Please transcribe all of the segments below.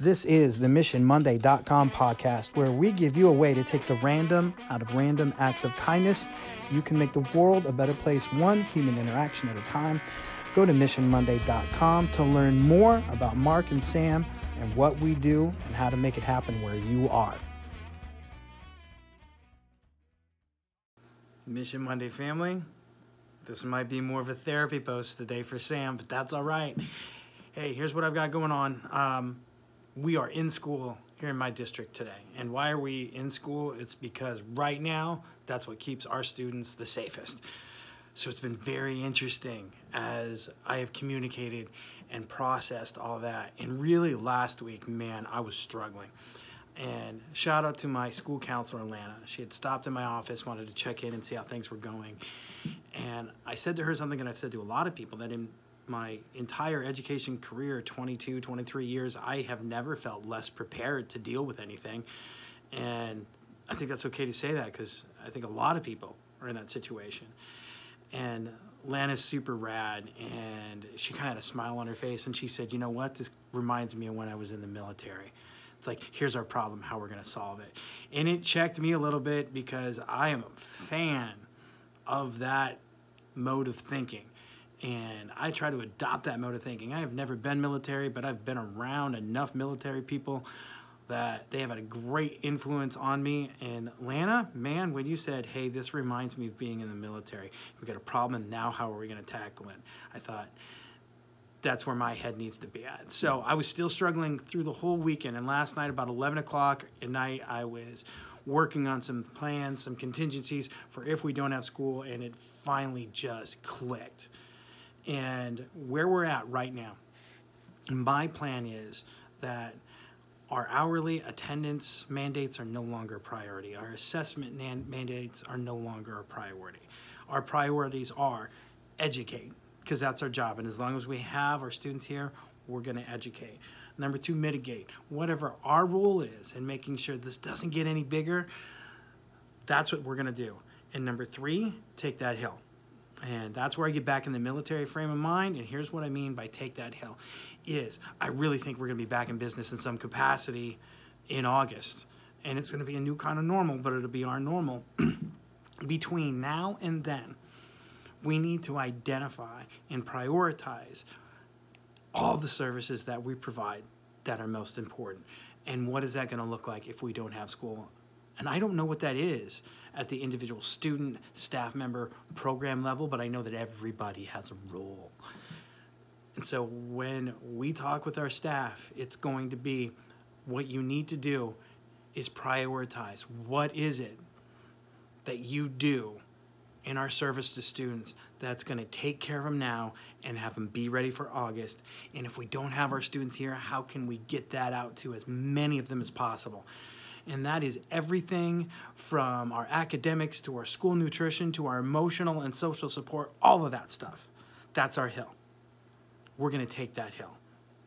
This is the MissionMonday.com podcast, where we give you a way to take the random out of random acts of kindness. You can make the world a better place, one human interaction at a time. Go to MissionMonday.com to learn more about Mark and Sam and what we do and how to make it happen where you are. Mission Monday family, this might be more of a therapy post today for Sam, but that's all right. Hey, here's what I've got going on. Um, we are in school here in my district today. And why are we in school? It's because right now, that's what keeps our students the safest. So it's been very interesting as I have communicated and processed all that. And really, last week, man, I was struggling. And shout out to my school counselor in Atlanta. She had stopped in my office, wanted to check in and see how things were going. And I said to her something that I've said to a lot of people that in my entire education career 22 23 years i have never felt less prepared to deal with anything. And i think that's okay to say that because i think a lot of people are in that situation. And lana's super rad and she kind of had a smile on her face and she said you know what? This reminds me of when i was in the military. It's like here's our problem how we're going to solve it. And it checked me a little bit because i am a fan of that mode of thinking and I try to adopt that mode of thinking. I have never been military, but I've been around enough military people that they have had a great influence on me. And Lana, man, when you said, hey, this reminds me of being in the military, we got a problem, and now how are we going to tackle it? I thought, that's where my head needs to be at. So I was still struggling through the whole weekend. And last night, about 11 o'clock at night, I was working on some plans, some contingencies for if we don't have school, and it finally just clicked and where we're at right now. My plan is that our hourly attendance mandates are no longer a priority. Our assessment mandates are no longer a priority. Our priorities are educate, because that's our job. And as long as we have our students here, we're going to educate. Number two, mitigate. Whatever our role is in making sure this doesn't get any bigger, that's what we're going to do. And number three, take that hill. And that's where I get back in the military frame of mind. And here's what I mean by take that hill is I really think we're going to be back in business in some capacity in August. And it's going to be a new kind of normal, but it'll be our normal. Between now and then, we need to identify and prioritize all the services that we provide that are most important. And what is that going to look like if we don't have school? And I don't know what that is at the individual student, staff member, program level, but I know that everybody has a role. And so when we talk with our staff, it's going to be what you need to do is prioritize. What is it that you do in our service to students that's going to take care of them now and have them be ready for August? And if we don't have our students here, how can we get that out to as many of them as possible? And that is everything from our academics to our school nutrition to our emotional and social support, all of that stuff. That's our hill. We're going to take that hill.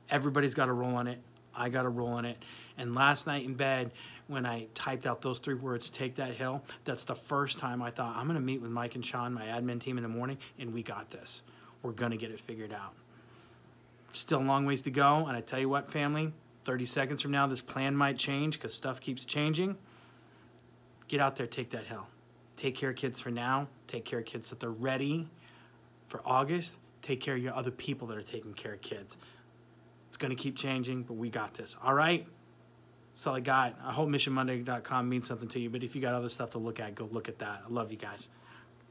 Everybody's got a role on it. I got a role on it. And last night in bed, when I typed out those three words, take that hill, that's the first time I thought, I'm going to meet with Mike and Sean, my admin team, in the morning, and we got this. We're going to get it figured out. Still a long ways to go. And I tell you what, family, 30 seconds from now, this plan might change because stuff keeps changing. Get out there, take that hill. Take care of kids for now. Take care of kids that they're ready for August. Take care of your other people that are taking care of kids. It's going to keep changing, but we got this. All right? That's all I got. I hope missionmonday.com means something to you, but if you got other stuff to look at, go look at that. I love you guys.